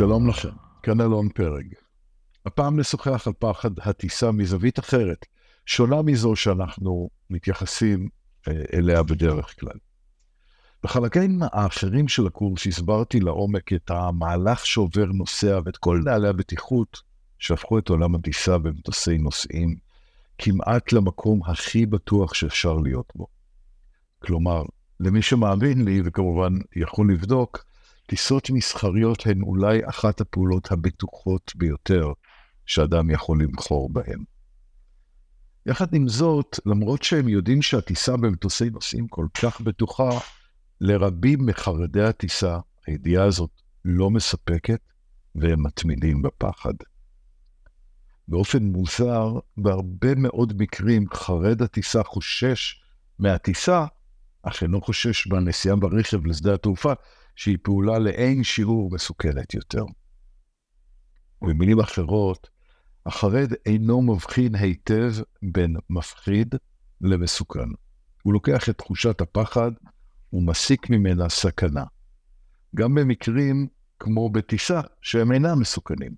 שלום לכם, כאן אלון פרג. הפעם נשוחח על פחד הטיסה מזווית אחרת, שונה מזו שאנחנו מתייחסים אה, אליה בדרך כלל. בחלקים האחרים של הקורס הסברתי לעומק את המהלך שעובר נוסע ואת כל נעלי הבטיחות שהפכו את עולם הטיסה במטוסי נוסעים כמעט למקום הכי בטוח שאפשר להיות בו. כלומר, למי שמאמין לי, וכמובן יכול לבדוק, טיסות מסחריות הן אולי אחת הפעולות הבטוחות ביותר שאדם יכול לבחור בהן. יחד עם זאת, למרות שהם יודעים שהטיסה במטוסי נוסעים כל כך בטוחה, לרבים מחרדי הטיסה הידיעה הזאת לא מספקת, והם מתמידים בפחד. באופן מוזר, בהרבה מאוד מקרים חרד הטיסה חושש מהטיסה, אך אינו חושש מהנסיעה ברכב לשדה התעופה, שהיא פעולה לאין שיעור מסוכנת יותר. במילים אחרות, החרד אינו מבחין היטב בין מפחיד למסוכן. הוא לוקח את תחושת הפחד ומסיק ממנה סכנה. גם במקרים כמו בטיסה שהם אינם מסוכנים.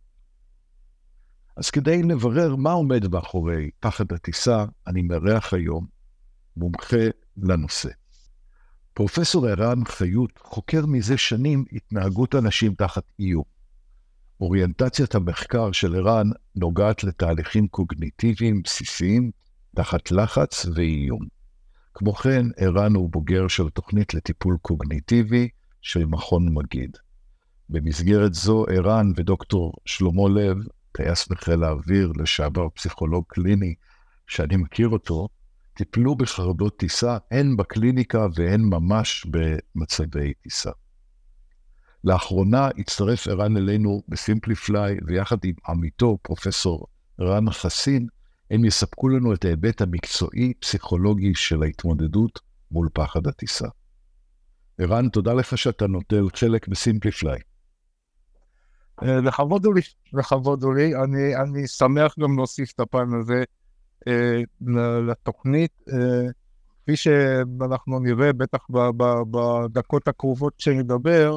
אז כדי לברר מה עומד מאחורי פחד הטיסה, אני מארח היום מומחה לנושא. פרופסור ערן חיות חוקר מזה שנים התנהגות אנשים תחת איום. אוריינטציית המחקר של ערן נוגעת לתהליכים קוגניטיביים בסיסיים תחת לחץ ואיום. כמו כן, ערן הוא בוגר של תוכנית לטיפול קוגניטיבי של מכון מגיד. במסגרת זו, ערן ודוקטור שלמה לב, טייס בחיל האוויר, לשעבר פסיכולוג קליני, שאני מכיר אותו, טיפלו בחרדות טיסה הן בקליניקה והן ממש במצבי טיסה. לאחרונה הצטרף ערן אלינו בסימפליפליי, ויחד עם עמיתו, פרופסור רן חסין, הם יספקו לנו את ההיבט המקצועי-פסיכולוגי של ההתמודדות מול פחד הטיסה. ערן, תודה לך שאתה נוטל חלק בסימפליפליי. אה, לכבוד הוא לי, לכבוד הוא לי. אני, אני שמח גם להוסיף את הפן הזה לתוכנית. אה, כפי שאנחנו נראה, בטח בדקות הקרובות שנדבר,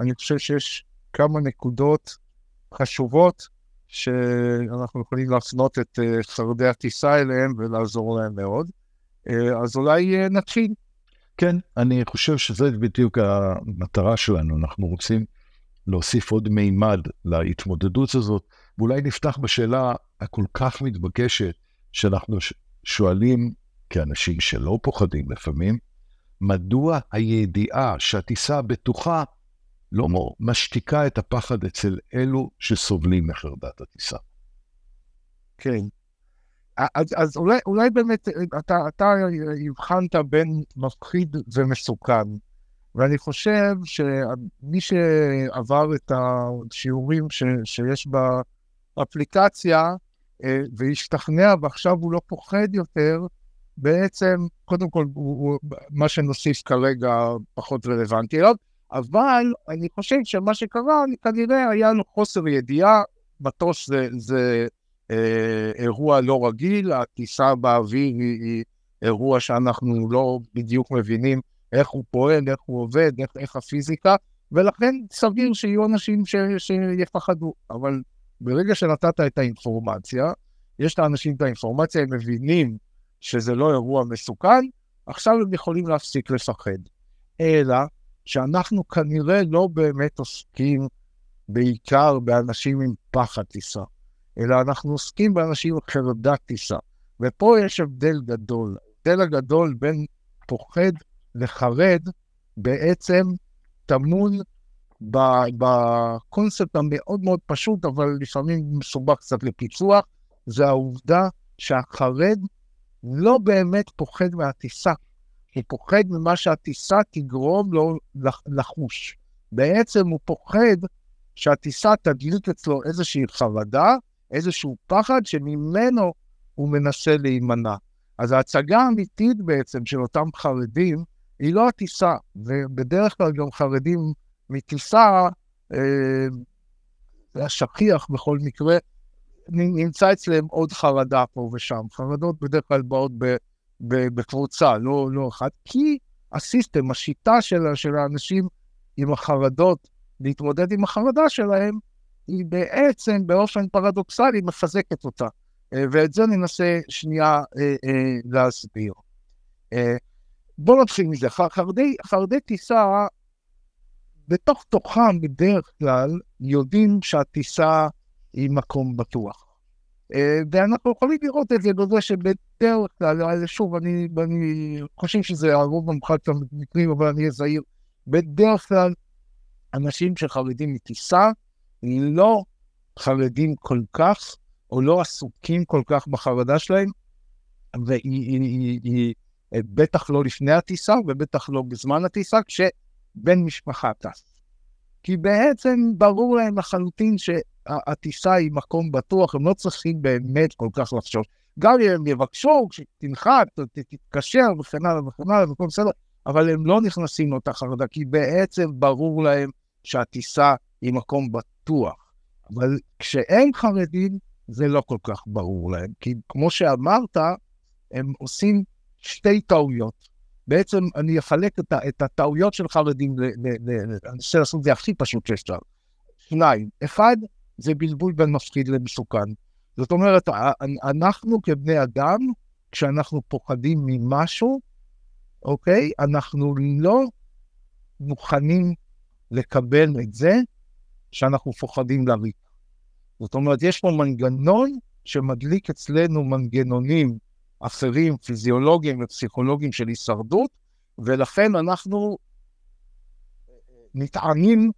אני חושב שיש כמה נקודות חשובות שאנחנו יכולים להפנות את אה, שרדי הטיסה אליהם ולעזור להם מאוד. אה, אז אולי אה, נתחיל. כן, אני חושב שזו בדיוק המטרה שלנו. אנחנו רוצים להוסיף עוד מימד להתמודדות הזאת, ואולי נפתח בשאלה הכל כך מתבקשת שאנחנו שואלים, כאנשים שלא פוחדים לפעמים, מדוע הידיעה שהטיסה בטוחה לא משתיקה את הפחד אצל אלו שסובלים מחרדת הטיסה. כן. אז, אז אולי, אולי באמת אתה, אתה הבחנת בין מפחיד ומסוכן, ואני חושב שמי שעבר את השיעורים ש, שיש באפליקציה והשתכנע ועכשיו הוא לא פוחד יותר, בעצם, קודם כל, הוא, הוא, מה שנוסיף כרגע פחות רלוונטי אליו, אבל אני חושב שמה שקרה, כנראה היה לו חוסר ידיעה, מטוס זה, זה אה, אירוע לא רגיל, הטיסה באוויר היא, היא אירוע שאנחנו לא בדיוק מבינים איך הוא פועל, איך הוא עובד, איך, איך הפיזיקה, ולכן סביר שיהיו אנשים ש, שיפחדו. אבל ברגע שנתת את האינפורמציה, יש לאנשים את האינפורמציה, הם מבינים שזה לא אירוע מסוכן, עכשיו הם יכולים להפסיק לפחד. אלא שאנחנו כנראה לא באמת עוסקים בעיקר באנשים עם פחד טיסה, אלא אנחנו עוסקים באנשים עם חרדת טיסה. ופה יש הבדל גדול. ההבדל הגדול בין פוחד לחרד בעצם טמון בקונספט המאוד מאוד פשוט, אבל לפעמים מסובך קצת לפיצוח, זה העובדה שהחרד לא באמת פוחד מהטיסה, הוא פוחד ממה שהטיסה תגרום לו לחוש. בעצם הוא פוחד שהטיסה תדליק אצלו איזושהי חרדה, איזשהו פחד שממנו הוא מנסה להימנע. אז ההצגה האמיתית בעצם של אותם חרדים היא לא הטיסה, ובדרך כלל גם חרדים מטיסה, אה, זה השכיח בכל מקרה, נמצא אצלם עוד חרדה פה ושם. חרדות בדרך כלל באות בקבוצה, לא, לא אחת, כי הסיסטם, השיטה של, של האנשים עם החרדות להתמודד עם החרדה שלהם, היא בעצם באופן פרדוקסלי מחזקת אותה. אה, ואת זה ננסה שנייה אה, אה, להסביר. בואו נתחיל מזה. חרדי, חרדי טיסה, בתוך תוכם בדרך כלל יודעים שהטיסה היא מקום בטוח. ואנחנו יכולים לראות את זה בזה שבדרך כלל, שוב, אני, אני חושב שזה הרוב המוחלט של המקרים, אבל אני אהיה זהיר, בדרך כלל אנשים שחרדים מטיסה לא חרדים כל כך, או לא עסוקים כל כך בחרדה שלהם, והיא היא, היא, היא, היא בטח לא לפני הטיסה, ובטח לא בזמן הטיסה, כשבן משפחה טס. כי בעצם ברור להם לחלוטין שהטיסה היא מקום בטוח, הם לא צריכים באמת כל כך לחשוש. גם אם הם יבקשו, כשתנחת, תתקשר וכן הלאה וכן הלאה, וכל בסדר, אבל הם לא נכנסים לאותה חרדה, כי בעצם ברור להם שהטיסה היא מקום בטוח. אבל כשאין חרדים, זה לא כל כך ברור להם, כי כמו שאמרת, הם עושים שתי טעויות. בעצם אני אחלק את, את הטעויות של חרדים, אני אנסה לעשות את זה הכי פשוט שאפשר. שניים, אחד, זה בלבול בין מפחיד למסוכן. זאת אומרת, אנחנו כבני אדם, כשאנחנו פוחדים ממשהו, אוקיי? אנחנו לא מוכנים לקבל את זה שאנחנו פוחדים לריק. זאת אומרת, יש פה מנגנון שמדליק אצלנו מנגנונים אחרים, פיזיולוגיים ופסיכולוגיים של הישרדות, ולכן אנחנו נטענים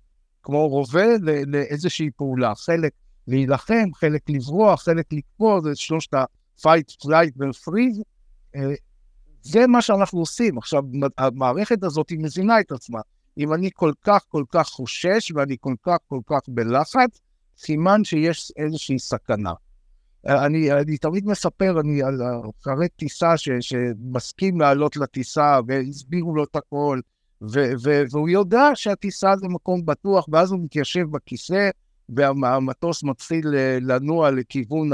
כמו רובה לאיזושהי פעולה. חלק להילחם, חלק לברוח, חלק לקפוא, זה שלושת ה-fight, flight ו-freeze. אה, זה מה שאנחנו עושים. עכשיו, המערכת הזאת היא מזינה את עצמה. אם אני כל כך כל כך חושש ואני כל כך כל כך בלחץ, סימן שיש איזושהי סכנה. אני, אני תמיד מספר אני, על אחרי טיסה ש, שמסכים לעלות לטיסה והסבירו לו את הכל, ו, ו, והוא יודע שהטיסה זה מקום בטוח, ואז הוא מתיישב בכיסא והמטוס מתחיל לנוע לכיוון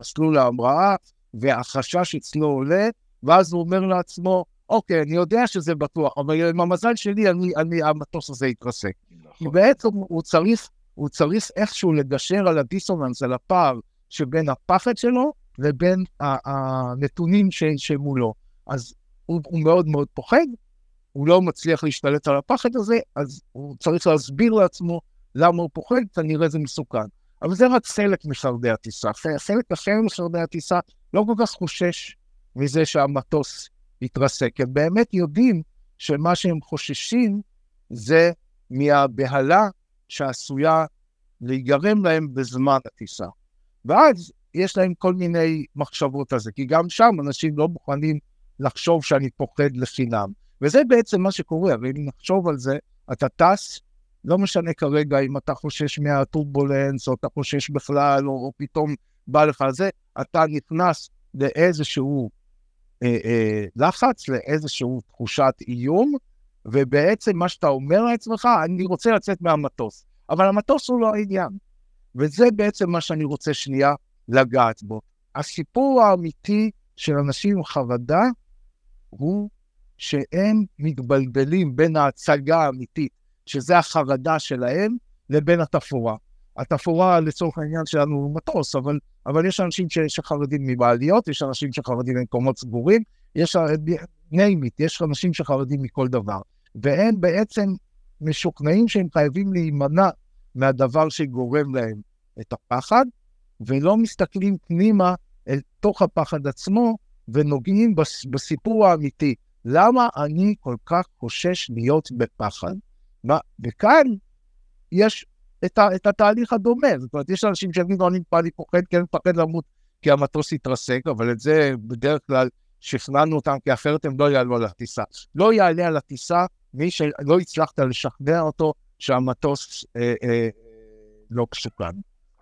מסלול ההמראה, והחשש אצלו עולה, ואז הוא אומר לעצמו, אוקיי, אני יודע שזה בטוח, אבל עם המזל שלי, אני, אני, המטוס הזה יתרסק. נכון. כי בעצם הוא צריך הוא צריך איכשהו לגשר על הדיסוננס, על הפער שבין הפחד שלו לבין הנתונים ש, שמולו. אז הוא, הוא מאוד מאוד פוחד, הוא לא מצליח להשתלט על הפחד הזה, אז הוא צריך להסביר לעצמו למה הוא פוחד, כנראה זה מסוכן. אבל זה רק חלק משרדי הטיסה. חלק אחר משרדי הטיסה לא כל כך חושש מזה שהמטוס יתרסק. הם באמת יודעים שמה שהם חוששים זה מהבהלה שעשויה להיגרם להם בזמן הטיסה. ואז יש להם כל מיני מחשבות על זה, כי גם שם אנשים לא מוכנים לחשוב שאני פוחד לחינם. וזה בעצם מה שקורה, אבל אם נחשוב על זה, אתה טס, לא משנה כרגע אם אתה חושש מהטורבולנס, או אתה חושש בכלל, או, או פתאום בא לך זה, אתה נכנס לאיזשהו אה, אה, לחץ, לאיזשהו תחושת איום, ובעצם מה שאתה אומר לעצמך, אני רוצה לצאת מהמטוס. אבל המטוס הוא לא העניין. וזה בעצם מה שאני רוצה שנייה לגעת בו. הסיפור האמיתי של אנשים עם חרדה הוא שהם מתבלבלים בין ההצגה האמיתית, שזה החרדה שלהם, לבין התפאורה. התפאורה לצורך העניין שלנו הוא מטוס, אבל, אבל יש אנשים שחרדים מבעליות, יש אנשים שחרדים במקומות סגורים, יש name it, יש אנשים שחרדים מכל דבר. והם בעצם משוכנעים שהם חייבים להימנע מהדבר שגורם להם את הפחד, ולא מסתכלים פנימה אל תוך הפחד עצמו ונוגעים בסיפור האמיתי. למה אני כל כך חושש להיות בפחד? מה, וכאן יש את, ה, את התהליך הדומה. זאת אומרת, יש אנשים שיגידו, אני אני פוחד, כי אני מפחד למות כי המטוס יתרסק, אבל את זה בדרך כלל שכנענו אותם, כי אחרת הם לא יעלו על הטיסה. לא יעלה על הטיסה מי שלא הצלחת לשכנע אותו שהמטוס אה, אה, לא מסוכן.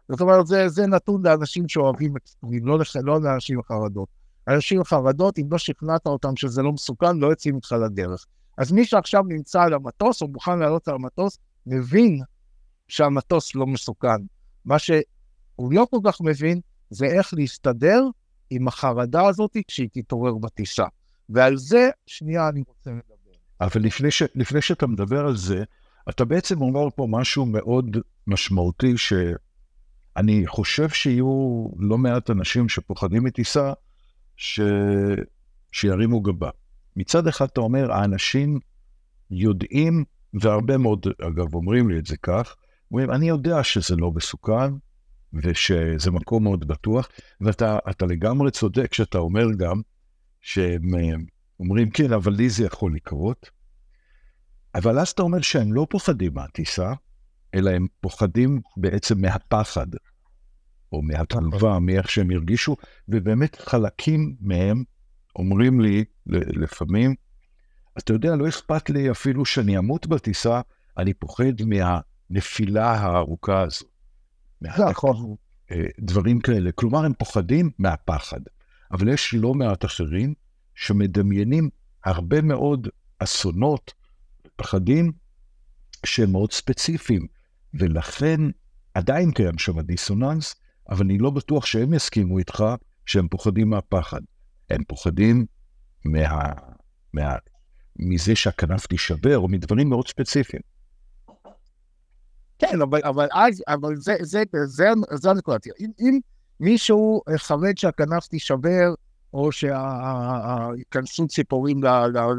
זאת אומרת, זה, זה נתון לאנשים שאוהבים אקסטרים, לא, לא לאנשים חרדות. אנשים חרדות, אם לא שכנעת אותם שזה לא מסוכן, לא יוצאים איתך לדרך. אז מי שעכשיו נמצא על המטוס, או מוכן לעלות על המטוס, מבין שהמטוס לא מסוכן. מה שהוא לא כל כך מבין, זה איך להסתדר עם החרדה הזאת כשהיא תתעורר בטיסה. ועל זה, שנייה, אני רוצה לדבר. אבל לפני, ש, לפני שאתה מדבר על זה, אתה בעצם אומר פה משהו מאוד משמעותי, שאני חושב שיהיו לא מעט אנשים שפוחדים מטיסה, ש... שירימו גבה. מצד אחד אתה אומר, האנשים יודעים, והרבה מאוד, אגב, אומרים לי את זה כך, אומרים, אני יודע שזה לא מסוכן, ושזה מקום מאוד בטוח, ואתה לגמרי צודק שאתה אומר גם, שהם אומרים, כן, אבל לי זה יכול לקרות. אבל אז אתה אומר שהם לא פוחדים מהטיסה, אלא הם פוחדים בעצם מהפחד, או מהתלווה, מאיך שהם הרגישו, ובאמת חלקים מהם אומרים לי לפעמים, אתה יודע, לא אכפת לי אפילו שאני אמות בטיסה, אני פוחד מהנפילה הארוכה הזו. נכון. אה, דברים כאלה. כלומר, הם פוחדים מהפחד. אבל יש לא מעט אחרים שמדמיינים הרבה מאוד אסונות, פחדים שהם מאוד ספציפיים, ולכן עדיין קיים שם הדיסוננס, אבל אני לא בטוח שהם יסכימו איתך שהם פוחדים מהפחד. הם פוחדים מה, מה, מזה שהכנף תישבר, או מדברים מאוד ספציפיים. כן, אבל, אבל אז, אבל זה, זה, זה, זה הנקודה. אם, אם מישהו חרד שהכנף תישבר, או שייכנסו ציפורים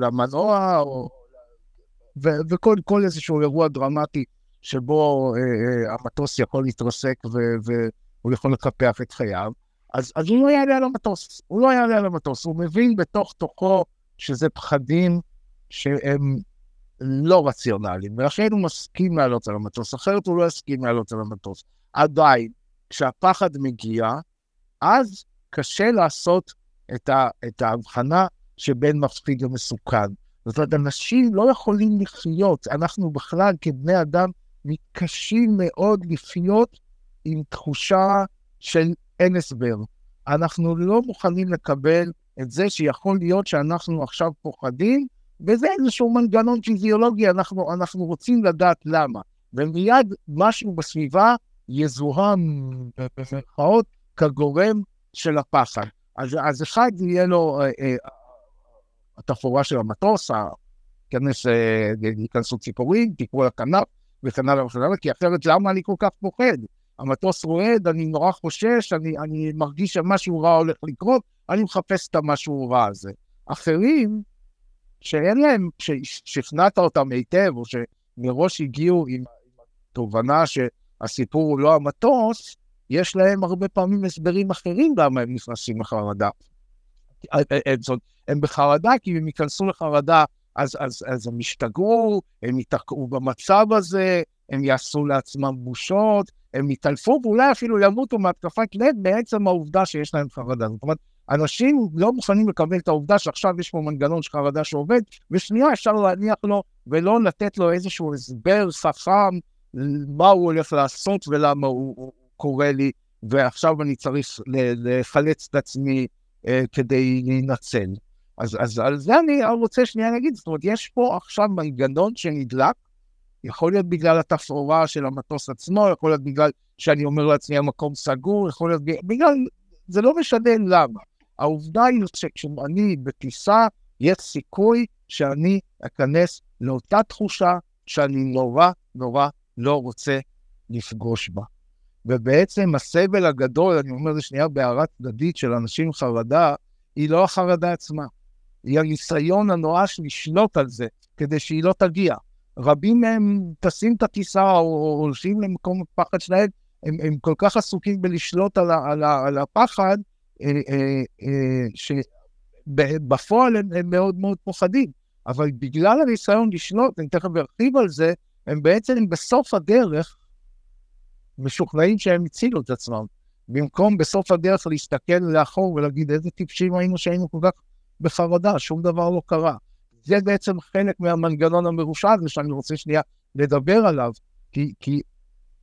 למנוע, או, ו, וכל איזשהו אירוע דרמטי שבו אה, אה, המטוס יכול להתרסק והוא יכול לקפח את חייו, אז, אז הוא לא יעלה על המטוס, הוא לא יעלה על המטוס, הוא מבין בתוך תוכו שזה פחדים שהם לא רציונליים, ולכן הוא מסכים לעלות על המטוס, אחרת הוא לא יסכים לעלות על המטוס. עדיין, כשהפחד מגיע, אז קשה לעשות את, ה, את ההבחנה שבין מפחיד למסוכן. זאת אומרת, אנשים לא יכולים לחיות, אנחנו בכלל כבני אדם מתקשים מאוד לחיות עם תחושה של אין הסבר. אנחנו לא מוכנים לקבל את זה שיכול להיות שאנחנו עכשיו פוחדים, וזה איזשהו מנגנון פיזיולוגי, אנחנו, אנחנו רוצים לדעת למה. ומיד משהו בסביבה יזוהם, במרכאות, כגורם של הפחד. אז, אז אחד יהיה לו אה, אה, התפאורה של המטוס, כנס, אה, ייכנסו ציפורים, תקראו לכנף, וכן הלאה וכן הלאה, כי אחרת למה אני כל כך פוחד? המטוס רועד, אני נורא חושש, אני, אני מרגיש שמשהו רע הולך לקרות, אני מחפש את המשהו רע הזה. אחרים, שאין להם, ששכנעת אותם היטב, או שמראש הגיעו עם תובנה שהסיפור הוא לא המטוס, יש להם הרבה פעמים הסברים אחרים למה הם נכנסים לחרדה. הם, הם בחרדה כי אם הם ייכנסו לחרדה, אז, אז, אז הם ישתגעו, הם ייתקעו במצב הזה, הם יעשו לעצמם בושות, הם יתעלפו ואולי אפילו ימותו מהתקפת לב בעצם העובדה שיש להם חרדה. זאת אומרת, אנשים לא מוכנים לקבל את העובדה שעכשיו יש פה מנגנון של חרדה שעובד, ושנייה אפשר להניח לו ולא לתת לו איזשהו הסבר חכם מה הוא הולך לעשות ולמה הוא, הוא קורא לי, ועכשיו אני צריך לחלץ את עצמי אה, כדי להינצל. אז, אז על זה אני רוצה שנייה להגיד, זאת אומרת, יש פה עכשיו מנגנון שנדלק, יכול להיות בגלל התפאורה של המטוס עצמו, יכול להיות בגלל שאני אומר לעצמי המקום סגור, יכול להיות בגלל, זה לא משנה למה. העובדה היא שכשאני בטיסה, יש סיכוי שאני אכנס לאותה תחושה שאני נורא נורא לא רוצה לפגוש בה. ובעצם הסבל הגדול, אני אומר זה שנייה בהערה צדדית של אנשים עם חרדה, היא לא החרדה עצמה. היא הניסיון הנואש לשלוט על זה, כדי שהיא לא תגיע. רבים מהם טסים את הטיסה או הולכים למקום הפחד שלהם, הם, הם כל כך עסוקים בלשלוט על, ה, על, ה, על הפחד, אה, אה, אה, שבפועל הם, הם מאוד מאוד פוחדים. אבל בגלל הניסיון לשלוט, אני תכף ארחיב על זה, הם בעצם בסוף הדרך משוכנעים שהם הצילו את עצמם. במקום בסוף הדרך להסתכל לאחור ולהגיד איזה טיפשים היינו שהיינו כל כך בחרדה, שום דבר לא קרה. זה בעצם חלק מהמנגנון המרושע הזה שאני רוצה שנייה לדבר עליו, כי, כי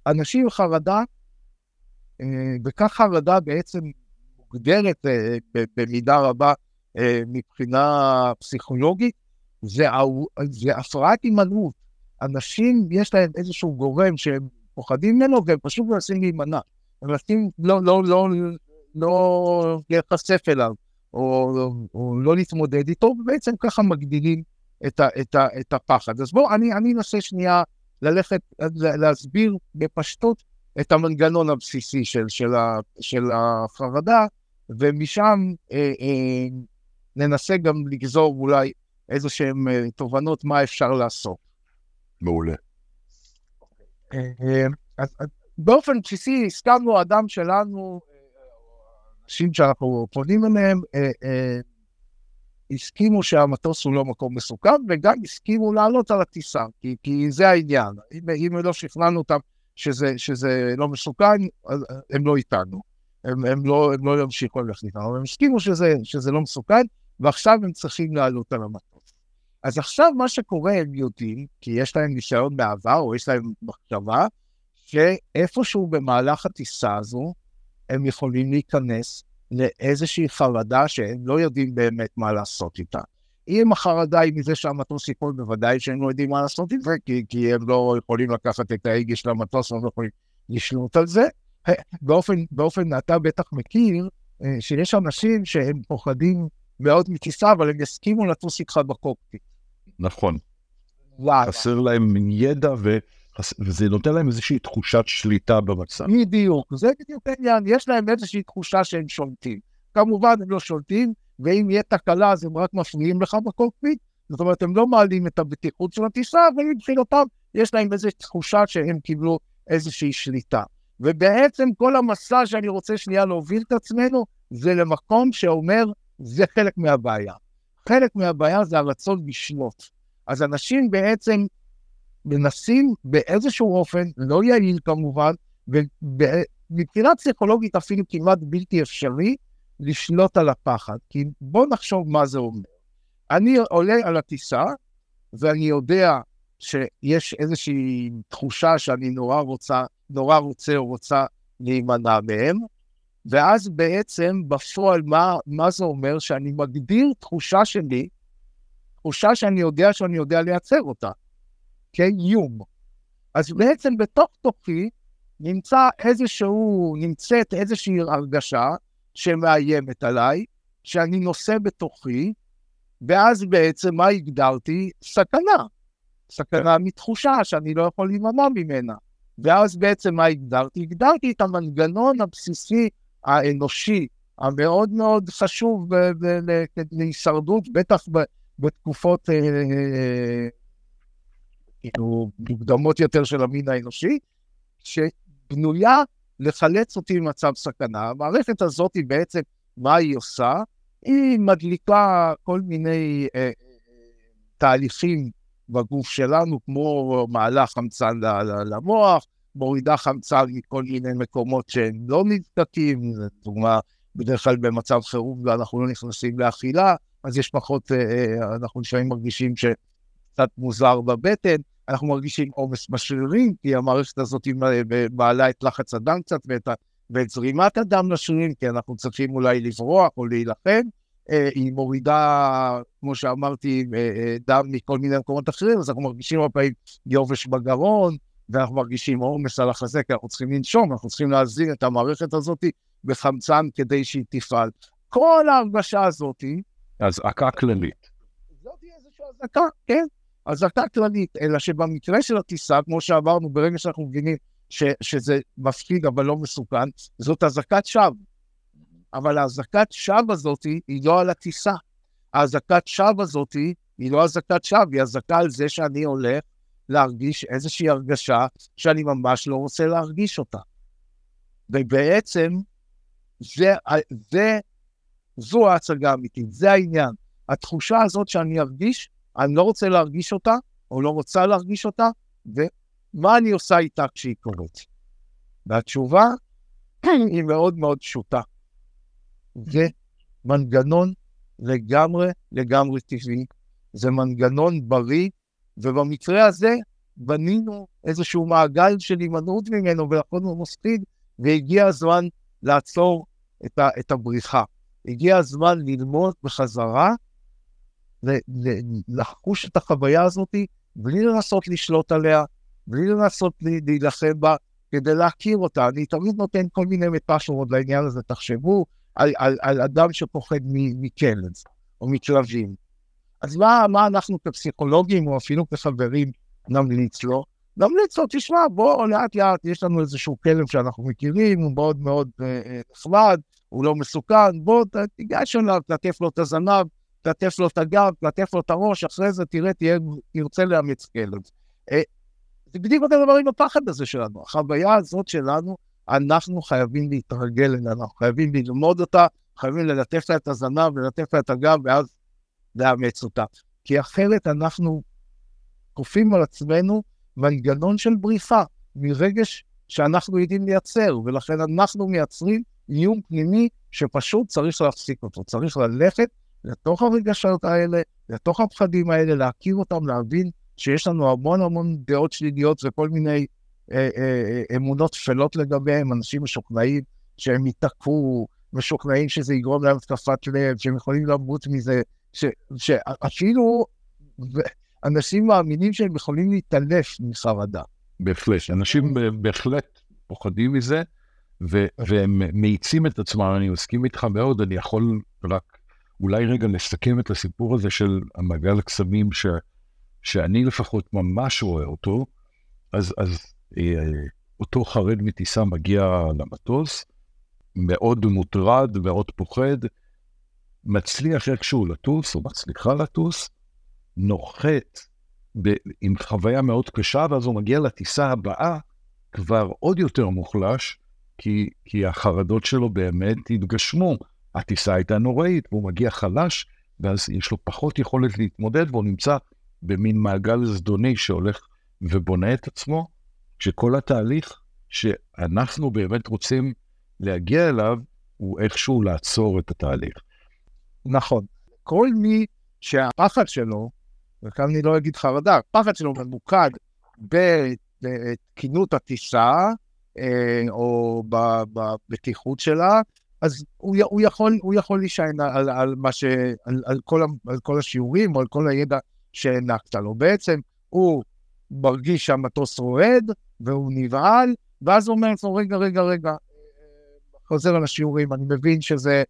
אנשים חרדה, אה, וכך חרדה בעצם מוגדרת אה, במידה רבה אה, מבחינה פסיכולוגית, זה, זה הפרעת הימנעות. אנשים, יש להם איזשהו גורם שהם פוחדים ממנו והם פשוט מנסים להימנע. הם מנסים לא, לא, לא, לא להיחשף אליו. או, או לא להתמודד איתו, ובעצם ככה מגדילים את, ה, את, ה, את הפחד. אז בואו, אני, אני אנסה שנייה ללכת, להסביר בפשטות את המנגנון הבסיסי של, של, ה, של החרדה, ומשם אה, אה, ננסה גם לגזור אולי איזה שהן אה, תובנות מה אפשר לעשות. מעולה. אה, אה, אז באופן בסיסי הסכמנו, אדם שלנו, אנשים שאנחנו פונים אליהם, הסכימו שהמטוס הוא לא מקום מסוכן, וגם הסכימו לעלות על הטיסה, כי, כי זה העניין. אם, אם לא שכנענו אותם שזה, שזה לא מסוכן, הם לא איתנו. הם, הם, לא, הם לא ימשיכו ללכת איתנו, הם הסכימו שזה, שזה לא מסוכן, ועכשיו הם צריכים לעלות על המטוס. אז עכשיו מה שקורה, הם יודעים, כי יש להם ניסיון בעבר, או יש להם מחשבה, שאיפשהו במהלך הטיסה הזו, הם יכולים להיכנס לאיזושהי חרדה שהם לא יודעים באמת מה לעשות איתה. אם החרדה היא מזה שהמטוס ייפול, בוודאי שהם לא יודעים מה לעשות עם זה, כי, כי הם לא יכולים לקחת את ההגה של המטוס, הם לא יכולים לשלוט על זה. באופן, באופן, אתה בטח מכיר, אה, שיש אנשים שהם פוחדים מאוד מטיסה, אבל הם יסכימו לטוס איתך בקוקפיט. נכון. וואו. חסר להם ידע ו... וזה נותן להם איזושהי תחושת שליטה במצב. בדיוק, זה בדיוק העניין, יש להם איזושהי תחושה שהם שולטים. כמובן הם לא שולטים, ואם יהיה תקלה אז הם רק מפריעים לך בקוקפיט, זאת אומרת הם לא מעלים את הבטיחות של הטיסה, אבל מבחינתם יש להם איזושהי תחושה שהם קיבלו איזושהי שליטה. ובעצם כל המסע שאני רוצה שנייה להוביל את עצמנו, זה למקום שאומר, זה חלק מהבעיה. חלק מהבעיה זה הרצון לשלוט. אז אנשים בעצם מנסים באיזשהו אופן, לא יעיל כמובן, ומבחינה פסיכולוגית אפילו כמעט בלתי אפשרי, לשלוט על הפחד. כי בואו נחשוב מה זה אומר. אני עולה על הטיסה, ואני יודע שיש איזושהי תחושה שאני נורא רוצה, נורא רוצה או רוצה להימנע מהם, ואז בעצם בפועל מה, מה זה אומר? שאני מגדיר תחושה שלי, תחושה שאני יודע שאני יודע לייצר אותה. כאיום. אז בעצם בתוך תוכי נמצא איזשהו, נמצאת איזושהי הרגשה שמאיימת עליי, שאני נושא בתוכי, ואז בעצם מה הגדרתי? סכנה. סכנה מתחושה שאני לא יכול להימנע ממנה. ואז בעצם מה הגדרתי? הגדרתי את המנגנון הבסיסי האנושי המאוד מאוד חשוב להישרדות, בטח בתקופות אה, אה, כאילו מוקדמות יותר של המין האנושי, שבנויה לחלץ אותי ממצב סכנה. המערכת הזאת היא בעצם, מה היא עושה? היא מדליקה כל מיני אה, תהליכים בגוף שלנו, כמו מעלה חמצן למוח, מורידה חמצן מכל מיני מקומות שהם לא נבדקים, לדוגמה, בדרך כלל במצב חירום ואנחנו לא נכנסים לאכילה, אז יש פחות, אה, אה, אנחנו לפעמים מרגישים שקצת מוזר בבטן, אנחנו מרגישים עומס בשרירים, כי המערכת הזאת מעלה את לחץ הדם קצת ואת, ואת זרימת הדם לשרירים, כי אנחנו צריכים אולי לברוח או להילחם. אה, היא מורידה, כמו שאמרתי, אה, אה, דם מכל מיני מקומות אחרים, אז אנחנו מרגישים הרבה פעמים יובש בגרון, ואנחנו מרגישים עומס על החזה, כי אנחנו צריכים לנשום, אנחנו צריכים להזין את המערכת הזאת בחמצן כדי שהיא תפעל. כל ההרגשה הזאת... אזעקה כללית. זאת איזושהי אזעקה, כן. אזעקה כללית, אלא שבמקרה של הטיסה, כמו שאמרנו, ברגע שאנחנו מבינים ש, שזה מפחיד אבל לא מסוכן, זאת אזעקת שווא. אבל האזעקת שווא הזאת היא לא על הטיסה. האזעקת שווא הזאת היא לא אזעקת שווא, היא אזעקה על זה שאני הולך להרגיש איזושהי הרגשה שאני ממש לא רוצה להרגיש אותה. ובעצם, זה, זה, זו ההצגה האמיתית, זה העניין. התחושה הזאת שאני ארגיש אני לא רוצה להרגיש אותה, או לא רוצה להרגיש אותה, ומה אני עושה איתה כשהיא קורית? והתשובה היא מאוד מאוד פשוטה. זה מנגנון לגמרי לגמרי טבעי, זה מנגנון בריא, ובמקרה הזה בנינו איזשהו מעגל של הימנעות ממנו ויכולנו מפחיד, והגיע הזמן לעצור את, ה, את הבריחה. הגיע הזמן ללמוד בחזרה לחוש את החוויה הזאת בלי לנסות לשלוט עליה, בלי לנסות להילחם בה, כדי להכיר אותה. אני תמיד נותן כל מיני מטאפורות לעניין הזה, תחשבו על, על, על אדם שפוחד מכלב או מכלבים. אז מה, מה אנחנו כפסיכולוגים או אפילו כחברים נמליץ לו? נמליץ לו, תשמע, בוא לאט לאט, יש לנו איזשהו כלב שאנחנו מכירים, הוא מאוד מאוד נחמד, אה, הוא לא מסוכן, בוא תיגש אליו, תלטף לו את הזנב, תלטף לו את הגב, תלטף לו את הראש, אחרי זה תראה, תהיה, תרצה לאמץ כלב. אה, זה בדיוק אותו דבר עם הפחד הזה שלנו. החוויה הזאת שלנו, אנחנו חייבים להתרגל אליה, אנחנו חייבים ללמוד אותה, חייבים ללטף לה את הזנב, ללטף לה את הגב, ואז לאמץ אותה. כי אחרת אנחנו כופים על עצמנו מנגנון של בריחה מרגש שאנחנו יודעים לייצר, ולכן אנחנו מייצרים איום פנימי שפשוט צריך להפסיק אותו. צריך ללכת לתוך הרגשות האלה, לתוך הפחדים האלה, להכיר אותם, להבין שיש לנו המון המון דעות שליליות וכל מיני אה, אה, אה, אמונות טפלות לגביהם, אנשים משוכנעים שהם ייתקעו, משוכנעים שזה יגרום להם התקפת לב, שהם יכולים למות מזה, שאפילו אנשים מאמינים שהם יכולים להתעלף מחרדה. בהחלט, אנשים בהחלט פוחדים מזה, ו- והם מאיצים את עצמם, אני מסכים איתך מאוד, אני יכול רק אולי רגע לסכם את הסיפור הזה של המעגל הקסמים, ש- שאני לפחות ממש רואה אותו, אז, אז אה, אותו חרד מטיסה מגיע למטוס, מאוד מוטרד, מאוד פוחד, מצליח איכשהו לטוס, או מצליחה לטוס, נוחת ב- עם חוויה מאוד קשה, ואז הוא מגיע לטיסה הבאה כבר עוד יותר מוחלש, כי, כי החרדות שלו באמת התגשמו. הטיסה הייתה נוראית, והוא מגיע חלש, ואז יש לו פחות יכולת להתמודד, והוא נמצא במין מעגל זדוני שהולך ובונה את עצמו, שכל התהליך שאנחנו באמת רוצים להגיע אליו, הוא איכשהו לעצור את התהליך. נכון. כל מי שהפחד שלו, וכאן אני לא אגיד חרדה, הפחד שלו ממוקד בתקינות הטיסה, אה, או בבטיחות שלה, אז הוא, הוא, יכול, הוא יכול להישען על, על, ש, על, על, כל, על כל השיעורים או על כל הידע שהענקת לו. בעצם הוא מרגיש שהמטוס רועד והוא נבהל, ואז הוא אומר לעצמו, רגע, רגע, רגע, חוזר על השיעורים, אני מבין שזה,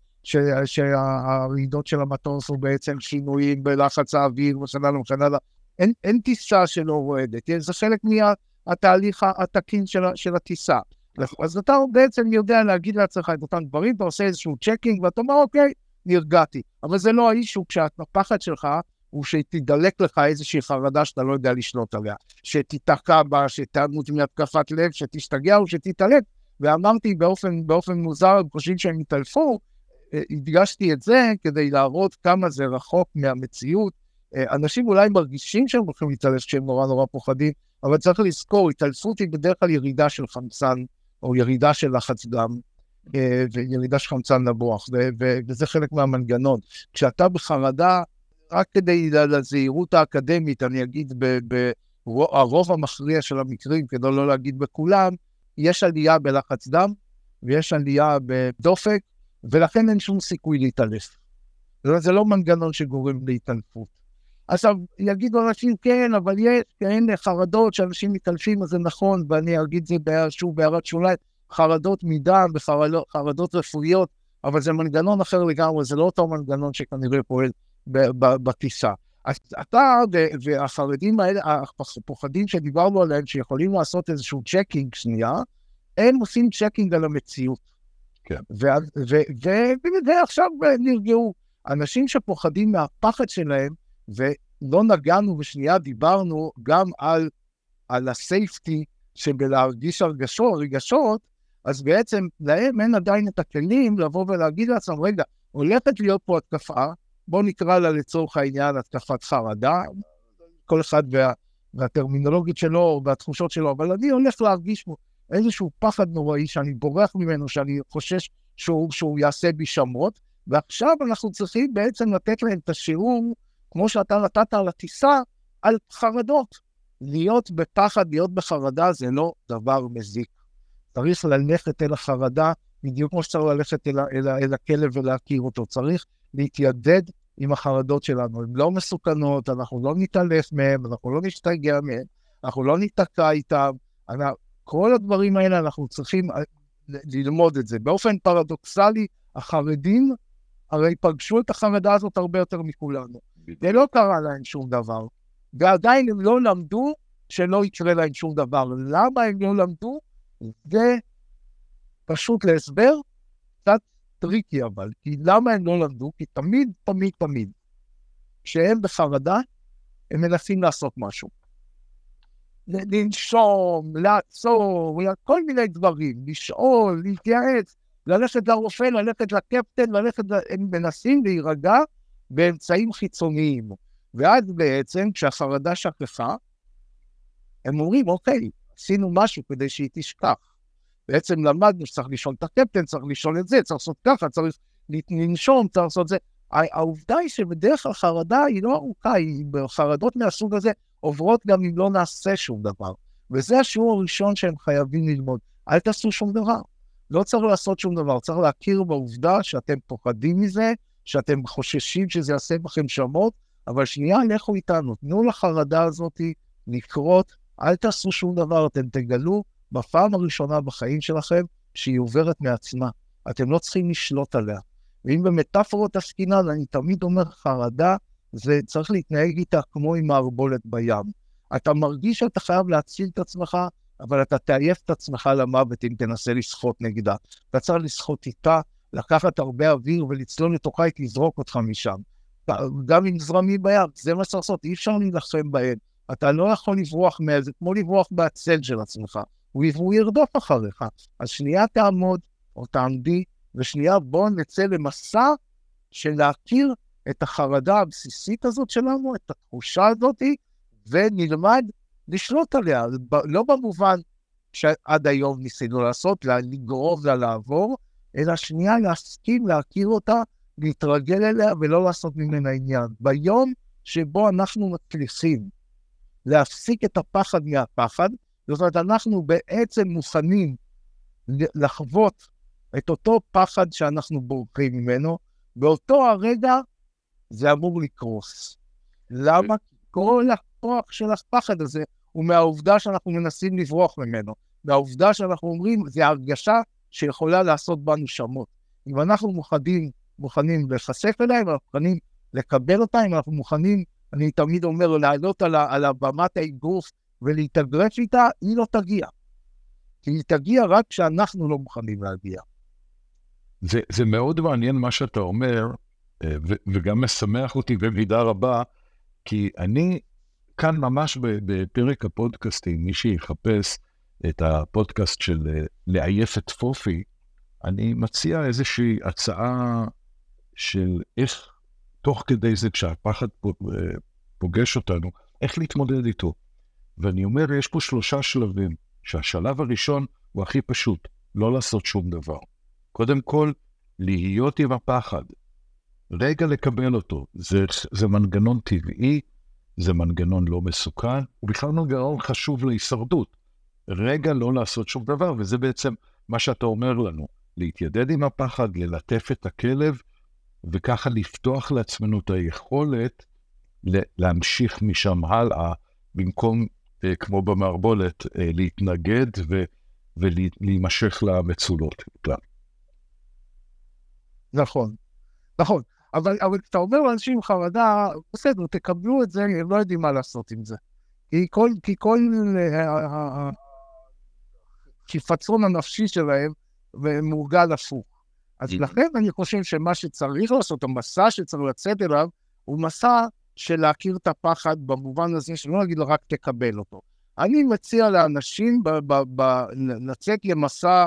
שהרעידות של המטוס הוא בעצם שינויים בלחץ האוויר וכן הלאה וכן הלאה. אין, אין טיסה שלא רועדת, זה חלק מהתהליך התקין של, של הטיסה. אז אתה בעצם יודע להגיד לעצמך את אותם דברים, אתה עושה איזשהו checking ואתה אומר, אוקיי, נרגעתי. אבל זה לא ה issue כשהפחד שלך הוא שתדלק לך איזושהי חרדה שאתה לא יודע לשלוט עליה, שתיתקע בה, שתעמוד מהתקפת לב, שתשתגע או שתתעלק. ואמרתי באופן, באופן מוזר, הם חושבים שהם יתעלפו, הדגשתי את זה כדי להראות כמה זה רחוק מהמציאות. אה, אנשים אולי מרגישים שהם הולכים להתעלף כשהם נורא נורא פוחדים, אבל צריך לזכור, התעלפות היא בדרך כלל ירידה של חמצן, או ירידה של לחץ דם, אה, וירידה של חמצן למוח, וזה חלק מהמנגנון. כשאתה בחרדה, רק כדי לזהירות האקדמית, אני אגיד ברוב המכריע של המקרים, כדי לא להגיד בכולם, יש עלייה בלחץ דם, ויש עלייה בדופק, ולכן אין שום סיכוי להתעלף. זה לא מנגנון שגורם להתעלפות. עכשיו, יגידו אנשים, כן, אבל יש כאלה חרדות שאנשים מתעלפים, אז זה נכון, ואני אגיד זה שוב בהערת שוליים, חרדות מדם וחרדות רפואיות, אבל זה מנגנון אחר לגמרי, זה לא אותו מנגנון שכנראה פועל בטיסה. אז אתה והחרדים האלה, הפוחדים שדיברנו עליהם, שיכולים לעשות איזשהו checking שנייה, הם עושים checking על המציאות. כן. ועכשיו נרגעו. אנשים שפוחדים מהפחד שלהם, ולא נגענו בשנייה, דיברנו גם על, על ה safety שבלהרגיש הרגשות, רגשות, אז בעצם להם אין עדיין את הכלים לבוא ולהגיד לעצמם, רגע, הולכת להיות פה התקפה, בואו נקרא לה לצורך העניין התקפת חרדה, כל אחד וה, והטרמינולוגית שלו והתחושות שלו, אבל אני הולך להרגיש פה איזשהו פחד נוראי שאני בורח ממנו, שאני חושש שהוא, שהוא יעשה בי שמות, ועכשיו אנחנו צריכים בעצם לתת להם את השיעור, כמו שאתה נתת על הטיסה, על חרדות. להיות בפחד, להיות בחרדה, זה לא דבר מזיק. צריך ללכת אל החרדה, בדיוק כמו שצריך ללכת אל, אל, אל הכלב ולהכיר אותו. צריך להתיידד עם החרדות שלנו. הן לא מסוכנות, אנחנו לא נתעלף מהן, אנחנו לא נשתגע מהן, אנחנו לא ניתקע איתן. כל הדברים האלה, אנחנו צריכים אה, ללמוד את זה. באופן פרדוקסלי, החרדים הרי פגשו את החרדה הזאת הרבה יותר מכולנו. זה לא קרה להם שום דבר. ועדיין הם לא למדו שלא יקרה להם שום דבר. למה הם לא למדו? זה פשוט להסבר, קצת tricky אבל. כי למה הם לא למדו? כי תמיד, תמיד, תמיד, כשהם בחרדה, הם מנסים לעשות משהו. לנשום, לעצור, כל מיני דברים, לשאול, להתייעץ, ללכת לרופא, ללכת לקפטן, ללכת, הם מנסים להירגע באמצעים חיצוניים. ואז בעצם, כשהחרדה שכחה, הם אומרים, אוקיי, עשינו משהו כדי שהיא תשכח. בעצם למדנו שצריך לשאול את הקפטן, צריך לשאול את זה, צריך לעשות ככה, צריך לנשום, צריך לעשות זה. העובדה היא שבדרך כלל חרדה היא לא ארוכה, היא חרדות מהסוג הזה עוברות גם אם לא נעשה שום דבר. וזה השיעור הראשון שהם חייבים ללמוד. אל תעשו שום דבר. לא צריך לעשות שום דבר, צריך להכיר בעובדה שאתם פוחדים מזה, שאתם חוששים שזה יעשה בכם שמות, אבל שנייה, לכו איתנו, תנו לחרדה הזאת לקרות, אל תעשו שום דבר, אתם תגלו בפעם הראשונה בחיים שלכם שהיא עוברת מעצמה. אתם לא צריכים לשלוט עליה. ואם במטאפורות עסקינן, אני תמיד אומר, חרדה, זה צריך להתנהג איתה כמו עם מערבולת בים. אתה מרגיש שאתה חייב להציל את עצמך, אבל אתה תעייף את עצמך למוות אם תנסה לשחות נגדה. אתה צריך לשחות איתה, לקחת הרבה אוויר ולצלול לתוכה, היא תזרוק אותך משם. גם עם זרמים בים, זה מה שצריך לעשות, אי אפשר להילחם בהן. אתה לא יכול לברוח מזה, כמו לברוח בהצל של עצמך. הוא ירדוף אחריך. אז שנייה תעמוד, או תעמדי, ושנייה בואו נצא למסע של להכיר את החרדה הבסיסית הזאת שלנו, את התחושה הזאת, ונלמד לשלוט עליה. לא במובן שעד היום ניסינו לעשות, לגרוב לה לעבור, אלא שנייה להסכים להכיר אותה, להתרגל אליה ולא לעשות ממנה עניין. ביום שבו אנחנו מצליחים להפסיק את הפחד מהפחד, זאת אומרת, אנחנו בעצם מוכנים לחוות את אותו פחד שאנחנו בורחים ממנו, באותו הרגע זה אמור לקרוס. למה? כל הכוח של הפחד הזה הוא מהעובדה שאנחנו מנסים לברוח ממנו. מהעובדה שאנחנו אומרים, זו הרגשה שיכולה לעשות בנו שמות. אם אנחנו מוכנים, מוכנים להיחשף אליה, אם אנחנו מוכנים לקבל אותה, אם אנחנו מוכנים, אני תמיד אומר, לעלות על, על הבמת האגרוף ולהתאגרף איתה, היא לא תגיע. כי היא תגיע רק כשאנחנו לא מוכנים להגיע. זה, זה מאוד מעניין מה שאתה אומר, וגם משמח אותי במידה רבה, כי אני כאן ממש בפרק הפודקאסטים, מי שיחפש את הפודקאסט של אה, לעייף את פופי, אני מציע איזושהי הצעה של איך, תוך כדי זה, כשהפחד אה, פוגש אותנו, איך להתמודד איתו. ואני אומר, יש פה שלושה שלבים, שהשלב הראשון הוא הכי פשוט, לא לעשות שום דבר. קודם כל, להיות עם הפחד. רגע לקבל אותו. זה, זה מנגנון טבעי, זה מנגנון לא מסוכן, הוא בכלל מנגנון חשוב להישרדות. רגע לא לעשות שום דבר, וזה בעצם מה שאתה אומר לנו, להתיידד עם הפחד, ללטף את הכלב, וככה לפתוח לעצמנו את היכולת להמשיך משם הלאה, במקום, אה, כמו במערבולת, אה, להתנגד ו, ולהימשך למצולות. נכון, נכון. אבל, אבל כשאתה אומר לאנשים עם חרדה, בסדר, תקבלו את זה, הם לא יודעים מה לעשות עם זה. כי כל, כי כל הקיפצון הנפשי שלהם מורגל הפוך. אז לכן אני חושב שמה שצריך לעשות, המסע שצריך לצאת אליו, הוא מסע של להכיר את הפחד במובן הזה שלא נגיד לו רק תקבל אותו. אני מציע לאנשים ב- ב- ב- לצאת למסע,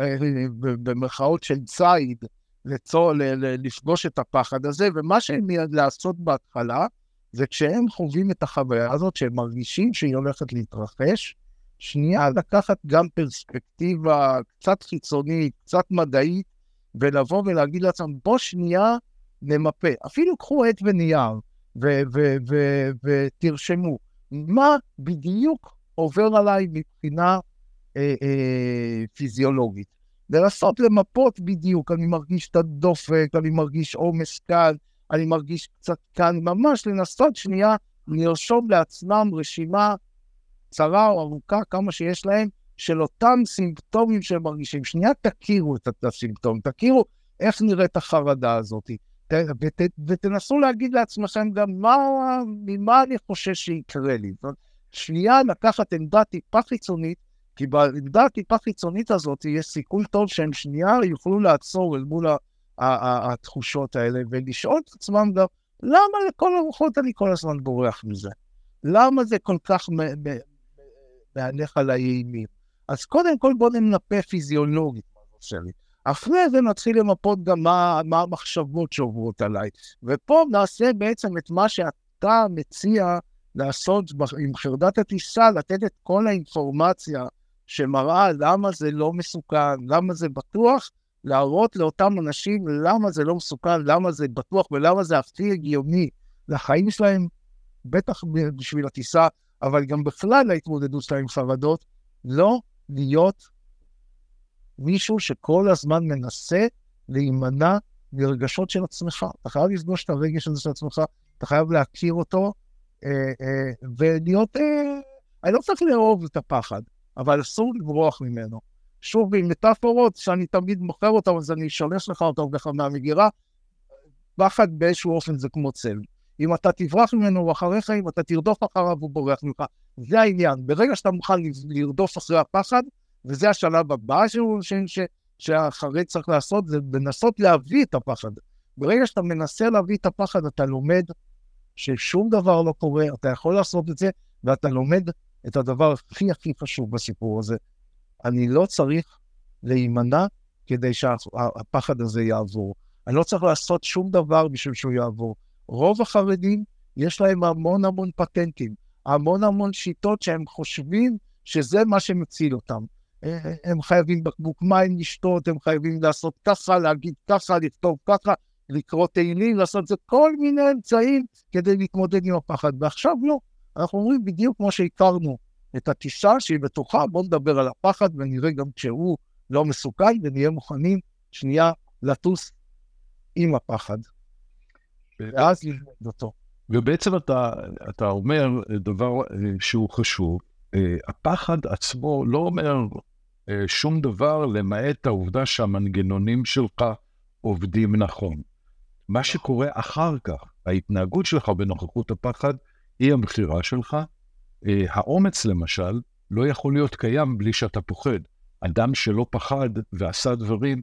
אה, במרכאות של ציד, לצור, ל- לפגוש את הפחד הזה, ומה שהם לעשות בהתחלה, זה כשהם חווים את החוויה הזאת, שהם מרגישים שהיא הולכת להתרחש, שנייה לקחת גם פרספקטיבה קצת חיצונית, קצת מדעית, ולבוא ולהגיד לעצמם, בוא שנייה נמפה. אפילו קחו עט ונייר ותרשמו מה בדיוק עובר עליי מבחינה אה, אה, פיזיולוגית. לנסות למפות בדיוק, אני מרגיש את הדופק, אני מרגיש עומס כאן, אני מרגיש קצת כאן, ממש לנסות שנייה לרשום לעצמם רשימה קצרה או ארוכה, כמה שיש להם, של אותם סימפטומים שהם מרגישים. שנייה תכירו את הסימפטום, תכירו איך נראית החרדה הזאת, ות, ותנסו להגיד לעצמכם גם מה, ממה אני חושש שיקרה לי. שנייה לקחת עמדה טיפה חיצונית, כי בעמדה הטיפה חיצונית הזאת יש סיכוי טוב שהם שנייה יוכלו לעצור אל מול התחושות האלה ולשאול את עצמם גם, למה לכל הרוחות אני כל הזמן בורח מזה? למה זה כל כך מהלך על האימים? אז קודם כל בואו ננפה פיזיולוגית מה זה שלי. אחרי זה נתחיל למפות גם מה, מה המחשבות שעוברות עליי. ופה נעשה בעצם את מה שאתה מציע לעשות עם חרדת הטיסה, לתת את כל האינפורמציה שמראה למה זה לא מסוכן, למה זה בטוח, להראות לאותם אנשים למה זה לא מסוכן, למה זה בטוח ולמה זה הכי הגיוני לחיים שלהם, בטח בשביל הטיסה, אבל גם בכלל להתמודדות שלהם עם חרדות, לא להיות מישהו שכל הזמן מנסה להימנע מרגשות של עצמך. אתה חייב לפגוש את הרגש הזה של עצמך, אתה חייב להכיר אותו, אה, אה, ולהיות... אה, אני לא צריך לאהוב את הפחד, אבל אסור לברוח ממנו. שוב, עם מטאפורות שאני תמיד מוכר אותן, אז אני אשלש לך אותן ככה מהמגירה, פחד באיזשהו אופן זה כמו צל. אם אתה תברח ממנו הוא אחריך, אם אתה תרדוף אחריו הוא בורח ממך. זה העניין. ברגע שאתה מוכן לרדוף אחרי הפחד, וזה השלב הבא שהוא, ש, ש, שהחרד צריך לעשות, זה לנסות להביא את הפחד. ברגע שאתה מנסה להביא את הפחד, אתה לומד ששום דבר לא קורה, אתה יכול לעשות את זה, ואתה לומד את הדבר הכי הכי חשוב בסיפור הזה. אני לא צריך להימנע כדי שהפחד הזה יעבור. אני לא צריך לעשות שום דבר בשביל שהוא יעבור. רוב החרדים, יש להם המון המון פטנטים, המון המון שיטות שהם חושבים שזה מה שמציל אותם. הם חייבים בקבוק מים לשתות, הם חייבים לעשות ככה, להגיד ככה, לכתוב ככה, לקרוא תהילים, לעשות את זה, כל מיני אמצעים כדי להתמודד עם הפחד. ועכשיו לא, אנחנו אומרים בדיוק כמו שהכרנו את הטיסה שהיא בטוחה, בואו נדבר על הפחד ונראה גם כשהוא לא מסוכן ונהיה מוכנים שנייה לטוס עם הפחד. ואז ללמוד אותו. ובעצם אתה, אתה אומר דבר שהוא חשוב, אה, הפחד עצמו לא אומר אה, שום דבר למעט העובדה שהמנגנונים שלך עובדים נכון. מה שקורה אחר כך, ההתנהגות שלך בנוכחות הפחד, היא הבחירה שלך. אה, האומץ, למשל, לא יכול להיות קיים בלי שאתה פוחד. אדם שלא פחד ועשה דברים,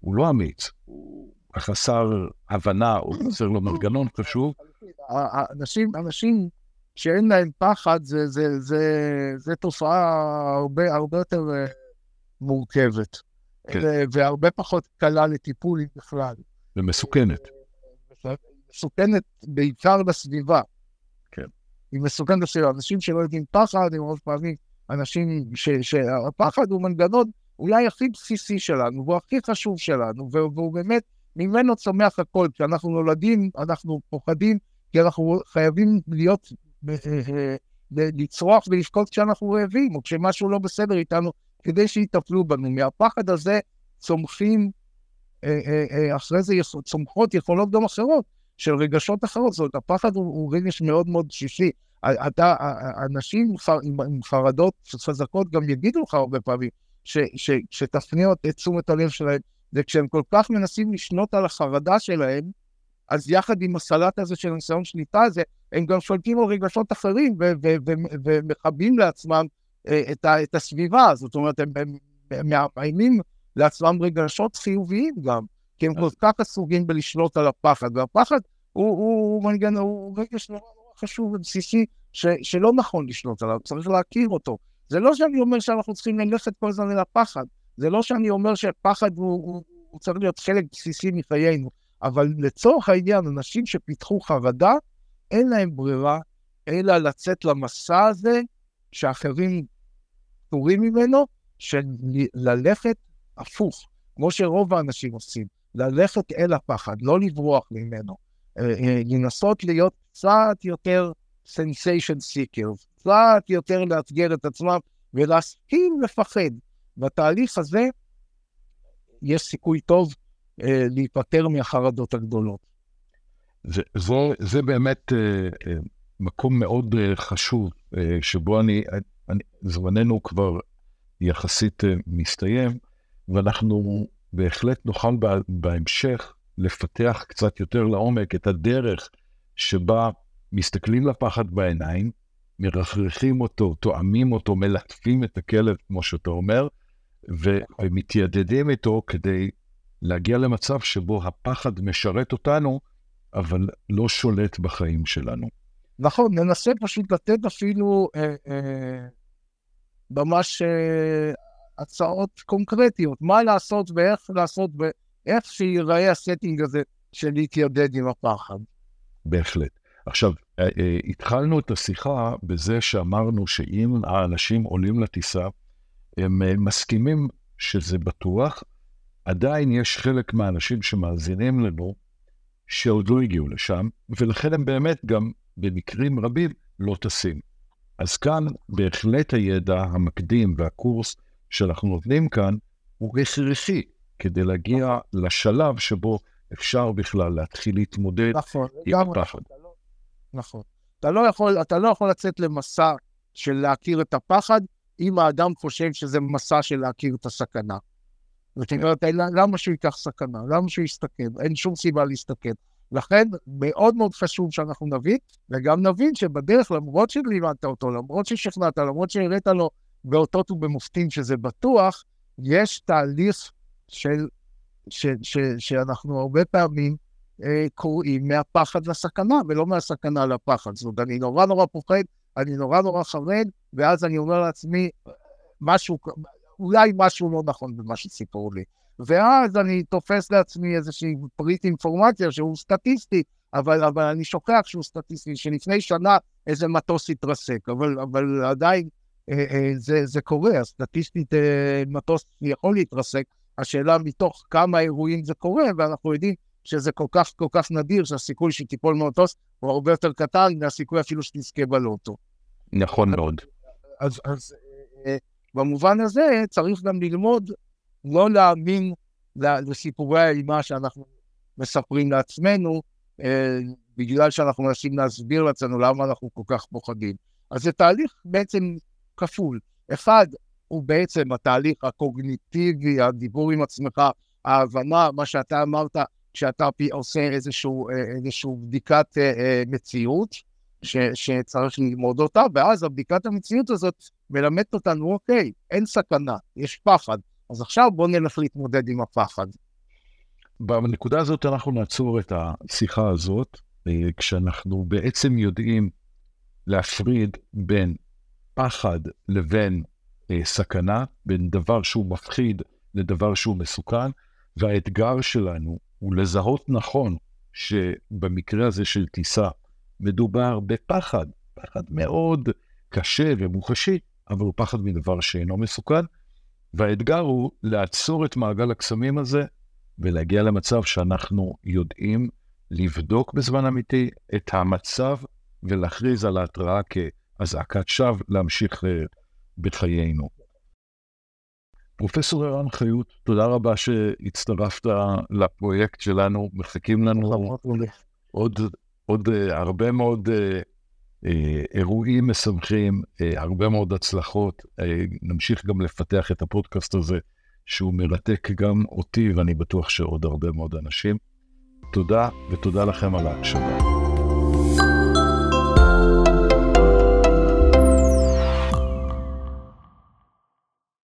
הוא לא אמיץ, הוא חסר הבנה, הוא חסר לו מנגנון חשוב. אנשים, אנשים שאין להם פחד, זה, זה, זה, זה תופעה הרבה, הרבה יותר אה, מורכבת, כן. והרבה פחות קלה לטיפול בכלל. ומסוכנת. מסוכנת בעיקר לסביבה. היא מסוכנת לסביבה. אנשים שלא יודעים פחד, הם הרבה פעמים אנשים שהפחד הוא מנגנון אולי הכי בסיסי שלנו, והוא הכי חשוב שלנו, והוא באמת, ממנו צומח הכל. כשאנחנו נולדים, אנחנו פוחדים, כי אנחנו חייבים להיות, אה, אה, לצרוח ולבכות כשאנחנו רעבים, או כשמשהו לא בסדר איתנו, כדי שיטפלו בנו. מהפחד הזה צומחים, אה, אה, אה, אחרי זה צומחות יכולות גם אחרות, של רגשות אחרות. זאת אומרת, הפחד הוא, הוא רגש מאוד מאוד בסיסי. אתה, אנשים עם חרדות חזקות גם יגידו לך הרבה פעמים, שתפנה את תשומת הלב שלהם, וכשהם כל כך מנסים לשנות על החרדה שלהם, אז יחד עם הסלט הזה של ניסיון שליטה הזה, הם גם שולטים על רגשות אחרים ומכבים לעצמם אה, את, את הסביבה, זאת אומרת, הם, הם, הם מאיימים לעצמם רגשות חיוביים גם, כי הם כל כך עסוקים בלשלוט על הפחד, והפחד הוא, הוא, הוא, הוא רגש נורא נורא חשוב ובסיסי, ש, שלא נכון לשלוט עליו, צריך להכיר אותו. זה לא שאני אומר שאנחנו צריכים ללכת כל הזמן אל הפחד, זה לא שאני אומר שפחד הוא, הוא, הוא צריך להיות חלק בסיסי מחיינו, אבל לצורך העניין, אנשים שפיתחו חרדה, אין להם ברירה אלא לצאת למסע הזה שאחרים פטורים ממנו, של ללכת הפוך, כמו שרוב האנשים עושים, ללכת אל הפחד, לא לברוח ממנו, אה, אה, לנסות להיות קצת יותר sensation seekers, קצת יותר לאתגר את עצמם ולהסכים לפחד. בתהליך הזה יש סיכוי טוב אה, להיפטר מהחרדות הגדולות. זה, זה, זה באמת אה, אה, מקום מאוד אה, חשוב, אה, שבו אני, אני, זמננו כבר יחסית אה, מסתיים, ואנחנו בהחלט נוכל בהמשך לפתח קצת יותר לעומק את הדרך שבה מסתכלים לפחד בעיניים, מרחרחים אותו, תואמים אותו, מלטפים את הכלב, כמו שאתה אומר, ומתיידדים איתו כדי להגיע למצב שבו הפחד משרת אותנו, אבל לא שולט בחיים שלנו. נכון, ננסה פשוט לתת אפילו אה, אה, ממש אה, הצעות קונקרטיות, מה לעשות ואיך לעשות ואיך שיראה הסטינג הזה של להתיידד עם הפחד. בהחלט. עכשיו, אה, אה, התחלנו את השיחה בזה שאמרנו שאם האנשים עולים לטיסה, הם אה, מסכימים שזה בטוח, עדיין יש חלק מהאנשים שמאזינים לנו שעוד לא הגיעו לשם, ולכן הם באמת גם במקרים רבים לא טסים. אז כאן בהחלט הידע המקדים והקורס שאנחנו נותנים כאן הוא הכרחי כדי להגיע לשלב שבו אפשר בכלל להתחיל להתמודד נכון, עם הפחד. לא, נכון. אתה לא, יכול, אתה לא יכול לצאת למסע של להכיר את הפחד, אם האדם חושב שזה מסע של להכיר את הסכנה. זאת אומרת, למה שהוא ייקח סכנה? למה שהוא יסתכן? אין שום סיבה להסתכן. לכן, מאוד מאוד חשוב שאנחנו נבין, וגם נבין שבדרך, למרות שלימדת אותו, למרות ששכנעת, למרות שהראית לו באותות ובמופתים שזה בטוח, יש תהליך של, ש, ש, ש, שאנחנו הרבה פעמים אה, קוראים מהפחד לסכנה, ולא מהסכנה לפחד. זאת אומרת, אני נורא נורא פוחד, אני נורא נורא חרד, ואז אני אומר לעצמי, משהו, אולי משהו לא נכון במה שסיפרו לי. ואז אני תופס לעצמי איזושהי פריט אינפורמציה שהוא סטטיסטי, אבל, אבל אני שוכח שהוא סטטיסטי, שלפני שנה איזה מטוס התרסק, אבל, אבל עדיין זה, זה קורה, הסטטיסטית אה, מטוס יכול להתרסק, השאלה מתוך כמה אירועים זה קורה, ואנחנו יודעים שזה כל כך כל כך נדיר שהסיכוי שתיפול מטוס הוא הרבה יותר קטן מהסיכוי אפילו שתזכה בלוטו. נכון מאוד. אז, אז אה, במובן הזה צריך גם ללמוד לא להאמין לסיפורי האימה שאנחנו מספרים לעצמנו, אה, בגלל שאנחנו מנסים להסביר לעצמנו למה אנחנו כל כך פוחדים. אז זה תהליך בעצם כפול. אחד, הוא בעצם התהליך הקוגניטיבי, הדיבור עם עצמך, ההבנה, מה שאתה אמרת, כשאתה עושה איזשהו, אה, איזשהו בדיקת אה, מציאות, ש, שצריך ללמוד אותה, ואז הבדיקת המציאות הזאת מלמדת אותנו, אוקיי, אין סכנה, יש פחד, אז עכשיו בואו נלך להתמודד עם הפחד. בנקודה הזאת אנחנו נעצור את השיחה הזאת, אה, כשאנחנו בעצם יודעים להפריד בין פחד לבין אה, סכנה, בין דבר שהוא מפחיד לדבר שהוא מסוכן, והאתגר שלנו הוא לזהות נכון שבמקרה הזה של טיסה מדובר בפחד, פחד מאוד קשה ומוחשי, אבל הוא פחד מדבר שאינו מסוכן, והאתגר הוא לעצור את מעגל הקסמים הזה ולהגיע למצב שאנחנו יודעים לבדוק בזמן אמיתי את המצב ולהכריז על ההתראה כאזעקת שווא, להמשיך אה, בחיינו. פרופסור ערן חיות, תודה רבה שהצטרפת לפרויקט שלנו, מחכים לנו עוד, עוד uh, הרבה מאוד אה, אירועים משמחים, אה, הרבה מאוד הצלחות. אה, נמשיך גם לפתח את הפודקאסט הזה, שהוא מרתק גם אותי, ואני בטוח שעוד הרבה מאוד אנשים. תודה, ותודה לכם על ההקשבה.